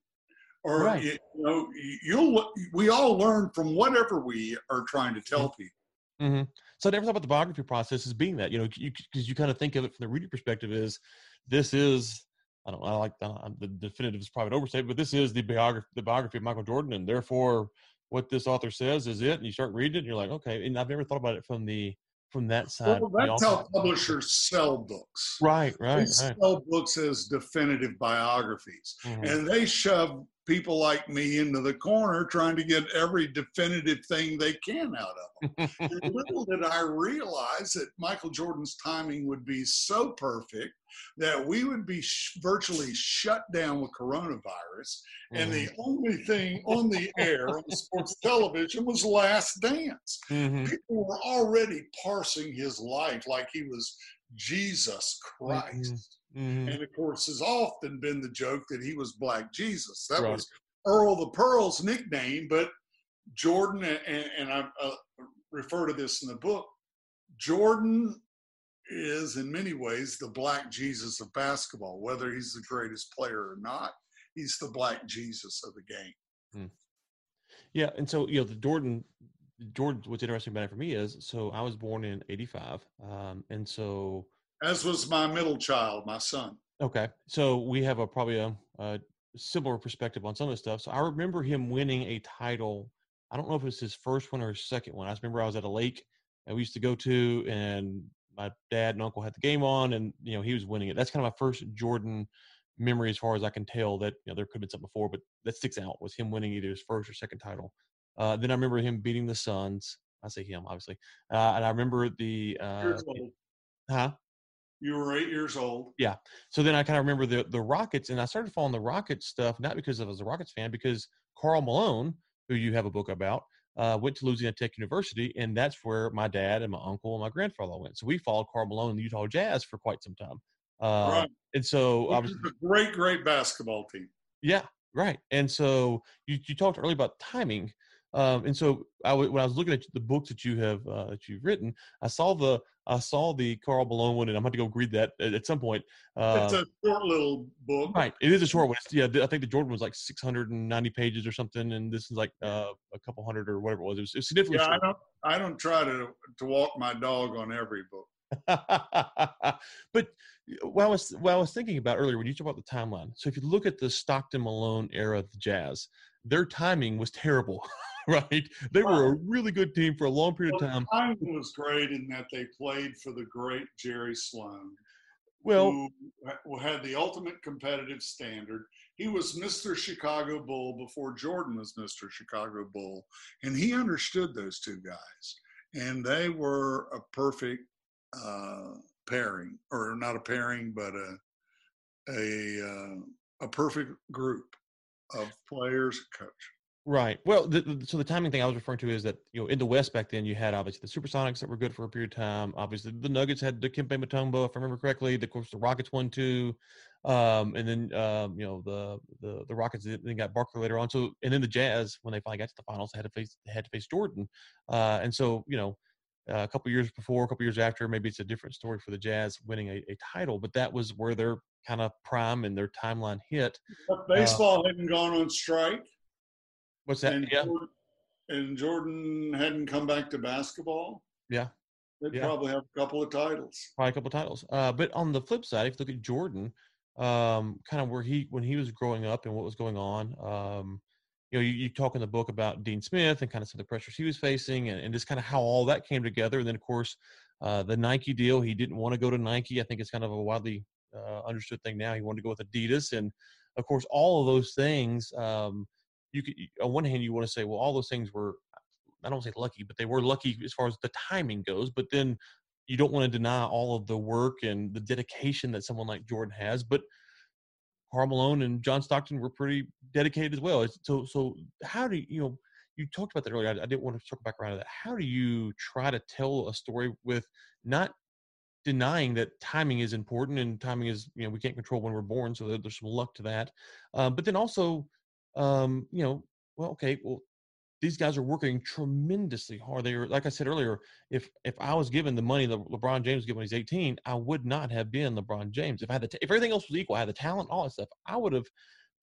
or right. you know, you'll we all learn from whatever we are trying to tell mm-hmm. people. Mm-hmm. So I never thought about the biography process as being that, you know, because you, you kind of think of it from the reader perspective is this is I don't I like the definitive is private oversight, but this is the biography the biography of Michael Jordan, and therefore what this author says is it, and you start reading it, and you're like, okay. And I've never thought about it from the from that side. Well, that's how publishers sell books. Right, right. They right. sell books as definitive biographies, mm-hmm. and they shove people like me into the corner trying to get every definitive thing they can out of them. little did I realize that Michael Jordan's timing would be so perfect that we would be sh- virtually shut down with coronavirus, mm-hmm. and the mm-hmm. only thing on the air on sports television was Last Dance. Mm-hmm. People were already parsing his life like he was Jesus Christ. Mm-hmm. Mm-hmm. And of course, has often been the joke that he was Black Jesus. That right. was Earl the Pearl's nickname, but Jordan, and, and I uh, refer to this in the book, Jordan is in many ways the Black Jesus of basketball. Whether he's the greatest player or not, he's the Black Jesus of the game. Hmm. Yeah, and so you know the Jordan Jordan, what's interesting about it for me is so I was born in '85, um, and so as was my middle child, my son. Okay, so we have a probably a, a similar perspective on some of this stuff. So I remember him winning a title. I don't know if it was his first one or his second one. I just remember I was at a lake that we used to go to, and my dad and uncle had the game on, and you know he was winning it. That's kind of my first Jordan memory, as far as I can tell. That you know there could have been something before, but that sticks out was him winning either his first or second title. Uh, then I remember him beating the Suns. I say him, obviously, uh, and I remember the uh, huh you were eight years old. Yeah. So then I kind of remember the the Rockets, and I started following the Rockets stuff not because I was a Rockets fan, because Karl Malone, who you have a book about, uh, went to Louisiana Tech University, and that's where my dad and my uncle and my grandfather went. So we followed Karl Malone and the Utah Jazz for quite some time. Uh, right. And so obviously, a great, great basketball team. Yeah, right. And so you, you talked earlier about timing. Um, and so I w- when I was looking at the books that you have uh, that you've written, I saw the I saw the Karl Malone one, and I'm going to go read that at, at some point. Uh, it's a short little book, right? It is a short one. It's, yeah, I think the Jordan was like 690 pages or something, and this is like uh, a couple hundred or whatever it was. It was, it was significantly. Yeah, short. I don't I don't try to to walk my dog on every book. but what I was what I was thinking about earlier when you talk about the timeline. So if you look at the Stockton Malone era of the Jazz, their timing was terrible. right? They were a really good team for a long period well, of time. Timing was great in that they played for the great Jerry Sloan. Well, who had the ultimate competitive standard. He was Mr. Chicago Bull before Jordan was Mr. Chicago Bull, and he understood those two guys, and they were a perfect uh, pairing, or not a pairing, but a a uh, a perfect group of players, coach. Right. Well, the, the, so the timing thing I was referring to is that you know in the West back then you had obviously the Supersonics that were good for a period of time. Obviously the Nuggets had Dikembe Mutombo, if I remember correctly. The, of course the Rockets won too, um, and then um, you know the the the Rockets then got Barkley later on. So and then the Jazz when they finally got to the finals had to face had to face Jordan, uh, and so you know a couple years before, a couple years after, maybe it's a different story for the Jazz winning a, a title, but that was where their kind of prime and their timeline hit. But baseball uh, hadn't gone on strike. What's that? And yeah. Jordan, and Jordan hadn't come back to basketball. Yeah. They'd yeah. probably have a couple of titles. Probably a couple of titles. Uh, but on the flip side, if you look at Jordan, um, kind of where he when he was growing up and what was going on, um, you know, you, you, talk in the book about Dean Smith and kind of some of the pressures he was facing, and, and just kind of how all that came together. And then, of course, uh, the Nike deal. He didn't want to go to Nike. I think it's kind of a widely uh, understood thing now. He wanted to go with Adidas, and of course, all of those things. Um, you could on one hand you want to say well all those things were I don't say lucky, but they were lucky as far as the timing goes. But then you don't want to deny all of the work and the dedication that someone like Jordan has. But Karl Malone and John Stockton were pretty dedicated as well. So, so how do you, you know, you talked about that earlier. I, I didn't want to circle back around to that. How do you try to tell a story with not denying that timing is important and timing is, you know, we can't control when we're born. So there's some luck to that. Uh, but then also, um, you know, well, okay, well, these guys are working tremendously hard. They are, like I said earlier, if if I was given the money that LeBron James given when he's 18, I would not have been LeBron James. If I had the, if everything else was equal, I had the talent, all that stuff, I would have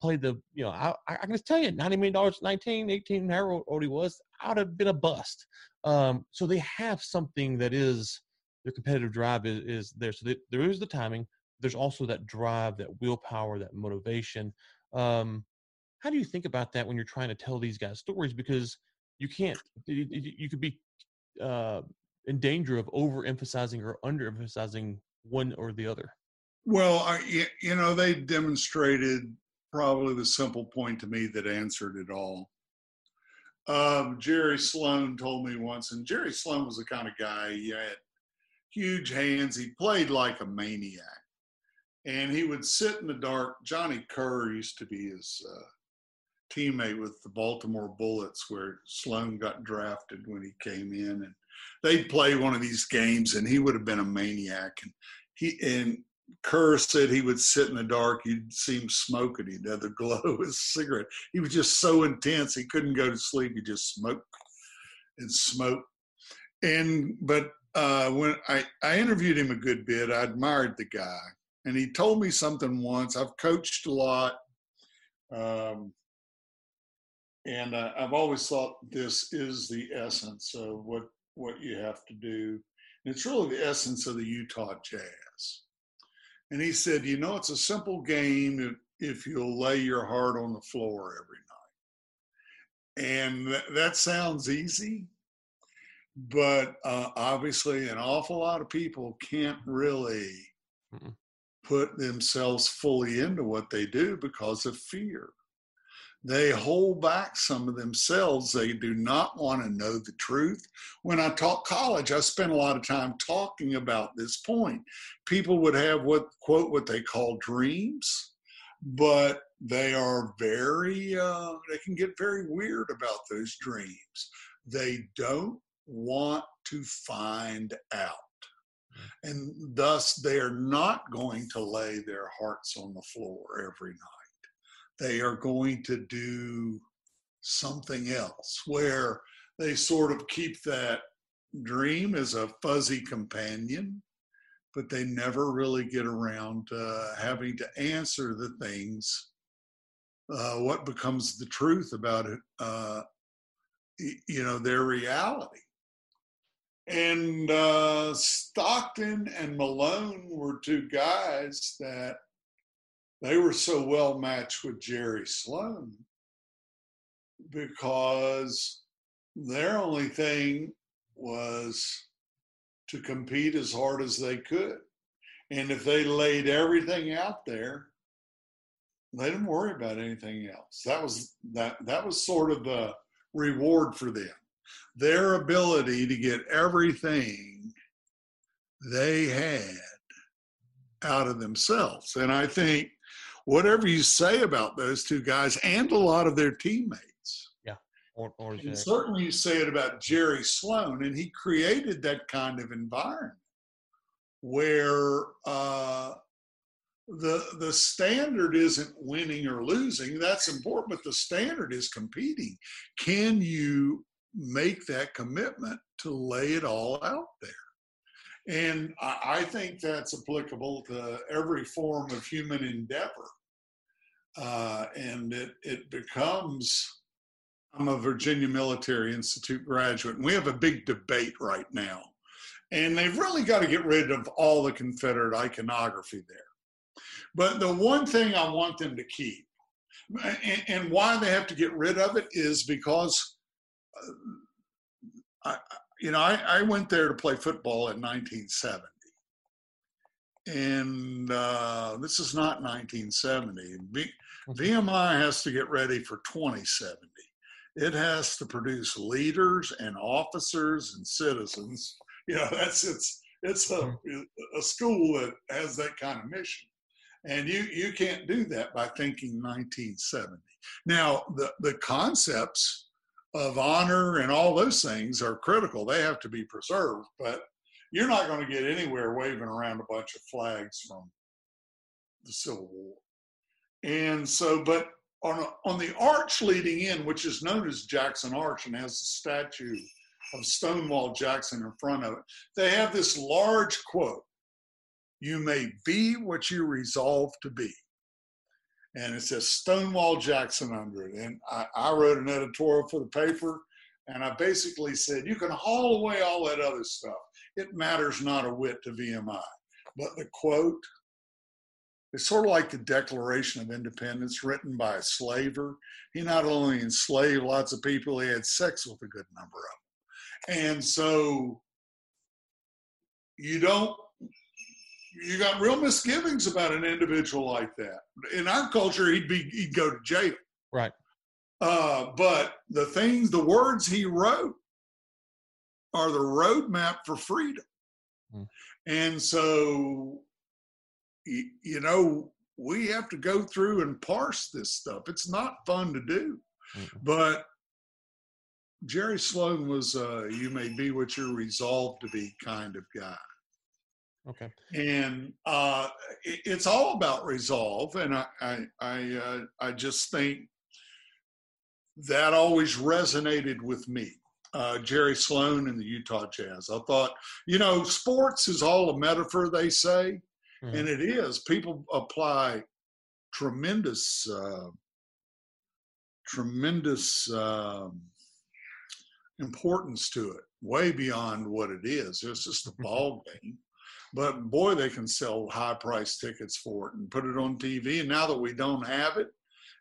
played the, you know, I, I can just tell you, 90 million dollars, 19, 18, however old he was, I would have been a bust. Um, so they have something that is their competitive drive is, is there. So they, there is the timing. There's also that drive, that willpower, that motivation. Um, how do you think about that when you're trying to tell these guys stories? Because you can't, you, you could be uh, in danger of overemphasizing or underemphasizing one or the other. Well, I, you know, they demonstrated probably the simple point to me that answered it all. Um, Jerry Sloan told me once, and Jerry Sloan was the kind of guy he had huge hands. He played like a maniac, and he would sit in the dark. Johnny Kerr used to be his uh, teammate with the Baltimore Bullets, where Sloan got drafted when he came in, and they'd play one of these games, and he would have been a maniac. And he and Kerr said he would sit in the dark. You'd see him smoking. He'd have the glow of his cigarette. He was just so intense. He couldn't go to sleep. He just smoked and smoked. And but uh, when I, I interviewed him a good bit, I admired the guy. And he told me something once. I've coached a lot. Um, and uh, I've always thought this is the essence of what what you have to do. And it's really the essence of the Utah Jazz. And he said, you know, it's a simple game if, if you'll lay your heart on the floor every night. And th- that sounds easy, but uh, obviously, an awful lot of people can't really mm-hmm. put themselves fully into what they do because of fear they hold back some of themselves. They do not want to know the truth. When I taught college, I spent a lot of time talking about this point. People would have what, quote, what they call dreams, but they are very, uh, they can get very weird about those dreams. They don't want to find out. And thus, they are not going to lay their hearts on the floor every night they are going to do something else where they sort of keep that dream as a fuzzy companion, but they never really get around to having to answer the things. Uh, what becomes the truth about it, uh, you know, their reality. And uh, Stockton and Malone were two guys that they were so well matched with Jerry Sloan because their only thing was to compete as hard as they could. And if they laid everything out there, they didn't worry about anything else. That was that that was sort of the reward for them. Their ability to get everything they had out of themselves. And I think whatever you say about those two guys and a lot of their teammates. Yeah. Or, or and certainly you say it about Jerry Sloan, and he created that kind of environment where uh, the the standard isn't winning or losing. That's important, but the standard is competing. Can you make that commitment to lay it all out there? And I think that's applicable to every form of human endeavor. Uh, and it, it becomes, I'm a Virginia Military Institute graduate, and we have a big debate right now. And they've really got to get rid of all the Confederate iconography there. But the one thing I want them to keep, and, and why they have to get rid of it, is because uh, I, you know, I, I went there to play football in 1970. And uh, this is not 1970. VMI has to get ready for 2070. it has to produce leaders and officers and citizens. You know, that's it's it's a, mm-hmm. a school that has that kind of mission. And you, you can't do that by thinking 1970. Now, the, the concepts of honor and all those things are critical. They have to be preserved, but you're not going to get anywhere waving around a bunch of flags from the Civil War. And so, but on, on the arch leading in, which is known as Jackson Arch and has a statue of Stonewall Jackson in front of it, they have this large quote You may be what you resolve to be. And it says Stonewall Jackson under it. And I, I wrote an editorial for the paper, and I basically said, You can haul away all that other stuff. It matters not a whit to VMI. But the quote, it's sort of like the Declaration of Independence written by a slaver. He not only enslaved lots of people, he had sex with a good number of them. And so you don't, you got real misgivings about an individual like that. In our culture, he'd be, he'd go to jail. Right. Uh, but the things, the words he wrote are the roadmap for freedom. Hmm. And so you know, we have to go through and parse this stuff. It's not fun to do, mm-hmm. but Jerry Sloan was uh, "you may be what you're resolved to be" kind of guy. Okay. And uh, it, it's all about resolve, and I I I, uh, I just think that always resonated with me. Uh, Jerry Sloan and the Utah Jazz. I thought, you know, sports is all a metaphor, they say, mm-hmm. and it is. People apply tremendous, uh, tremendous um, importance to it, way beyond what it is. It's just a ball game. But boy, they can sell high price tickets for it and put it on TV. And now that we don't have it,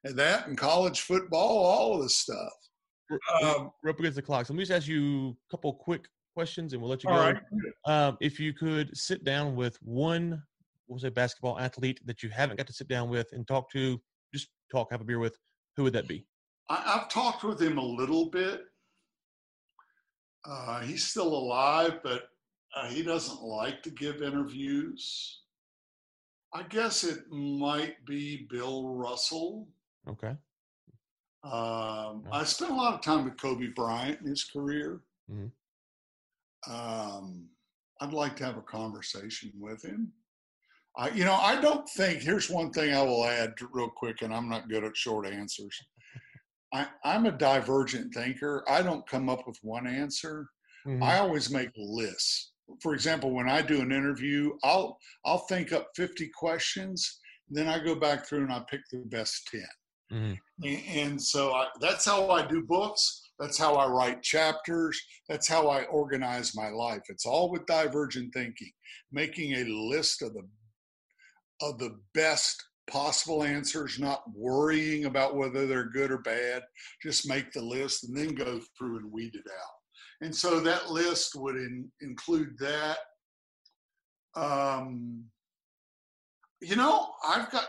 and that and college football, all of this stuff. Um, we're up against the clock. So let me just ask you a couple quick questions and we'll let you go. Right. Um, if you could sit down with one was a basketball athlete that you haven't got to sit down with and talk to, just talk, have a beer with, who would that be? I, have talked with him a little bit. Uh, he's still alive, but uh, he doesn't like to give interviews. I guess it might be Bill Russell. Okay. Um, I spent a lot of time with Kobe Bryant in his career. Mm-hmm. Um, I'd like to have a conversation with him. I, you know, I don't think. Here's one thing I will add real quick, and I'm not good at short answers. I, am a divergent thinker. I don't come up with one answer. Mm-hmm. I always make lists. For example, when I do an interview, I'll I'll think up 50 questions, then I go back through and I pick the best 10. Mm-hmm. And, and, so I, that's how I do books. That's how I write chapters. That's how I organize my life. It's all with divergent thinking, making a list of the of the best possible answers, not worrying about whether they're good or bad. Just make the list and then go through and weed it out. And so that list would in, include that. Um, you know, I've got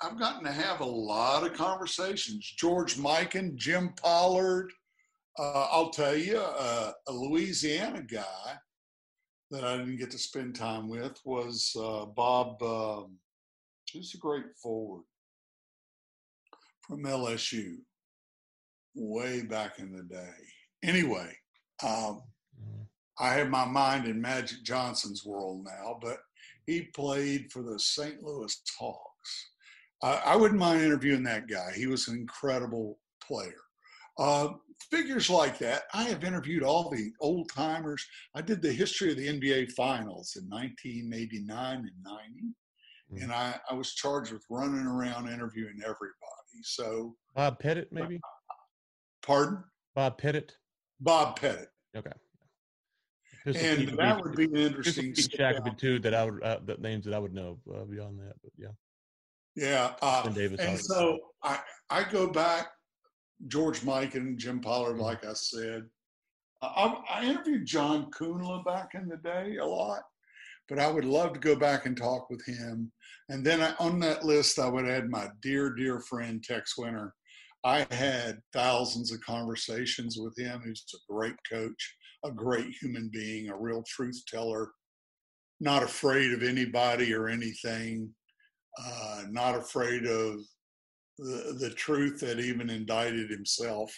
I've gotten to have a lot of conversations. George Mikan, Jim Pollard. Uh, I'll tell you, uh, a Louisiana guy that I didn't get to spend time with was uh, Bob. Um, who's a great forward from LSU, way back in the day. Anyway, um, mm-hmm. I have my mind in Magic Johnson's world now, but he played for the St. Louis Hawks. I wouldn't mind interviewing that guy. He was an incredible player. Uh, figures like that. I have interviewed all the old timers. I did the history of the NBA Finals in 1989 and 90, mm-hmm. and I, I was charged with running around interviewing everybody. So Bob Pettit, maybe. Pardon? Bob Pettit. Bob Pettit. Okay. And that would be an interesting. Pete too. That I would uh, the names that I would know uh, beyond that, but yeah. Yeah, uh, and so I I go back George Mikan Jim Pollard, mm-hmm. like I said. I, I interviewed John Kundla back in the day a lot, but I would love to go back and talk with him. And then I, on that list, I would add my dear, dear friend Tex Winter. I had thousands of conversations with him. He's a great coach, a great human being, a real truth teller, not afraid of anybody or anything, uh, not afraid of the, the truth that even indicted himself.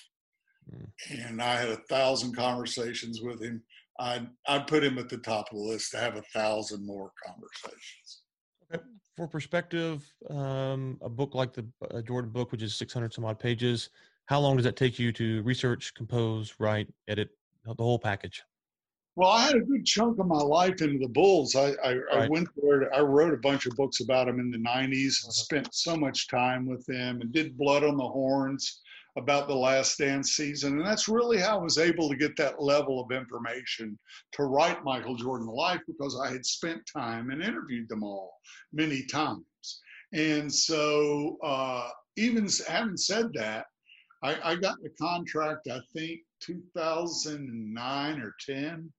Mm. And I had a thousand conversations with him. I'd, I'd put him at the top of the list to have a thousand more conversations. Okay. For perspective, um, a book like the uh, Jordan book, which is 600 some odd pages, how long does that take you to research, compose, write, edit, the whole package? Well, I had a good chunk of my life into the Bulls. I, I, right. I went there. I wrote a bunch of books about them in the '90s. and uh-huh. Spent so much time with them, and did Blood on the Horns about the Last Dance season, and that's really how I was able to get that level of information to write Michael Jordan Life because I had spent time and interviewed them all many times. And so, uh, even having said that, I, I got the contract. I think 2009 or 10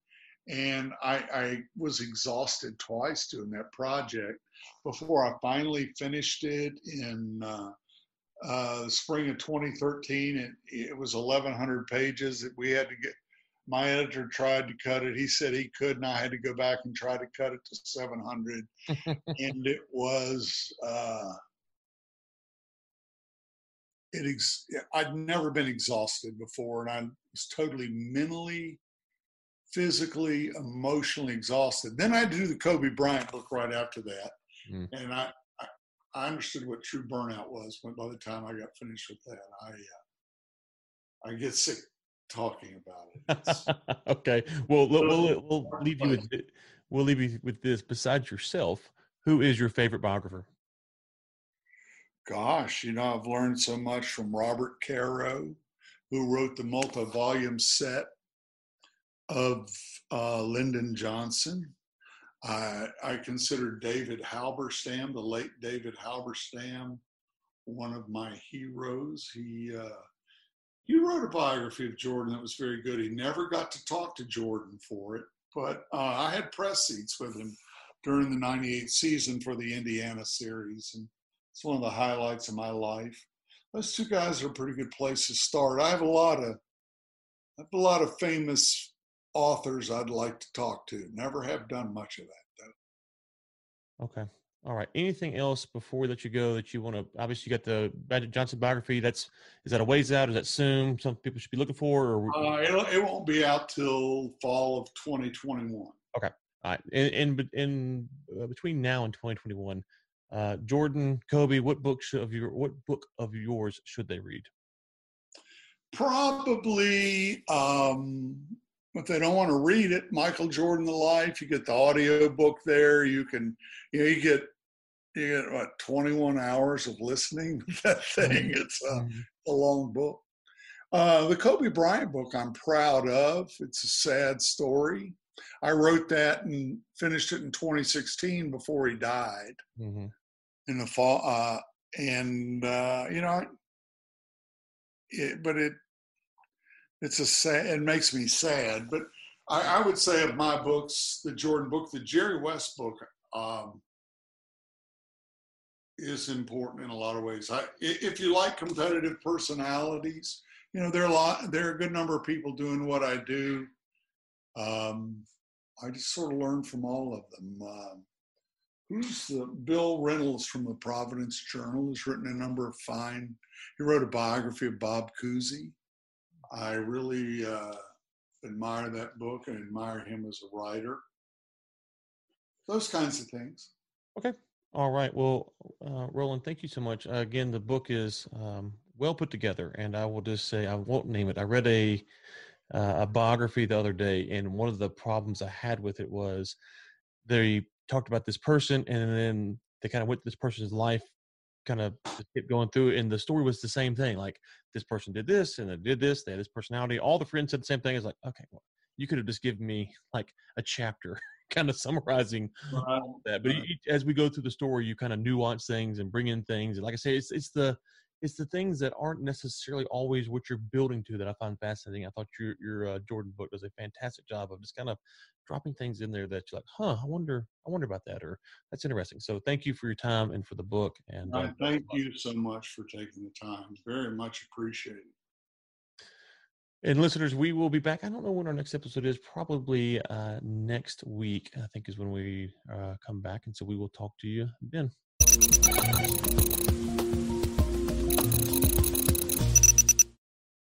and I, I, was exhausted twice doing that project before I finally finished it in uh, uh, the spring of 2013. It, it was 1,100 pages that we had to get. My editor tried to cut it. He said he couldn't. I had to go back and try to cut it to 700, and it was. Uh, it ex- I'd never been exhausted before, and I was totally mentally physically, emotionally exhausted. Then I had to do the Kobe Bryant book right after that, mm. and I, I, I understood what true burnout was. When by the time I got finished with that, I uh, I get sick talking about it. okay, well we'll, we'll, we'll leave you with we'll leave you with this. Besides yourself, who is your favorite biographer? Gosh, you know, I've learned so much from Robert Caro, who wrote the multi-volume set of uh, Lyndon Johnson. I, I consider David Halberstam, the late David Halberstam, one of my heroes. He uh, he wrote a biography of Jordan that was very good. He never got to talk to Jordan for it, but uh, I had press seats with him during the '98 season for the Indiana series, and it's one of the highlights of my life. Those two guys are a pretty good place to start. I have a lot of I have a lot of famous authors I'd like to talk to. Never have done much of that though. Okay. All right. Anything else before we let you go that you want to? Obviously, you got the Magic Johnson biography. That's is that a ways out? Is that soon? Some people should be looking for, or uh, it won't be out till fall of 2021. Okay. All right. In in, in uh, between now and 2021, uh, Jordan, Kobe, what books of your what book of yours should they read? Probably um, if they don't want to read it, Michael Jordan the Life, you get the audio book there. You can, you know, you get you get what 21 hours of listening to that thing. It's a, mm-hmm. a long book. Uh, the Kobe Bryant book I'm proud of. It's a sad story. I wrote that and finished it in 2016 before he died mm-hmm. in the fall. Uh, and uh, you know, it, but it it's a sad, it makes me sad. But I, I, would say of my books, the Jordan book, the Jerry West book, um, is important in a lot of ways. I, if you like competitive personalities, you know there are a lot, there are a good number of people doing what I do. Um, I just sort of learn from all of them. Uh, who's the Bill Reynolds from the Providence Journal has written a number of fine. He wrote a biography of Bob Cousy. I really uh, admire that book and admire him as a writer. Those kinds of things. Okay. All right. Well, uh, Roland, thank you so much. Uh, again, the book is um, well put together, and I will just say I won't name it. I read a uh, a biography the other day, and one of the problems I had with it was they talked about this person, and then they kind of went this person's life kind of kept going through it, and the story was the same thing like this person did this and they did this they had this personality all the friends said the same thing it's like okay well you could have just given me like a chapter kind of summarizing that but as we go through the story you kind of nuance things and bring in things and like i say it's it's the it's the things that aren't necessarily always what you're building to that I find fascinating. I thought your your uh, Jordan book does a fantastic job of just kind of dropping things in there that you're like, huh, I wonder, I wonder about that, or that's interesting. So thank you for your time and for the book. And uh, thank you so much for taking the time. Very much appreciated. And listeners, we will be back. I don't know when our next episode is. Probably uh, next week, I think, is when we uh, come back. And so we will talk to you then.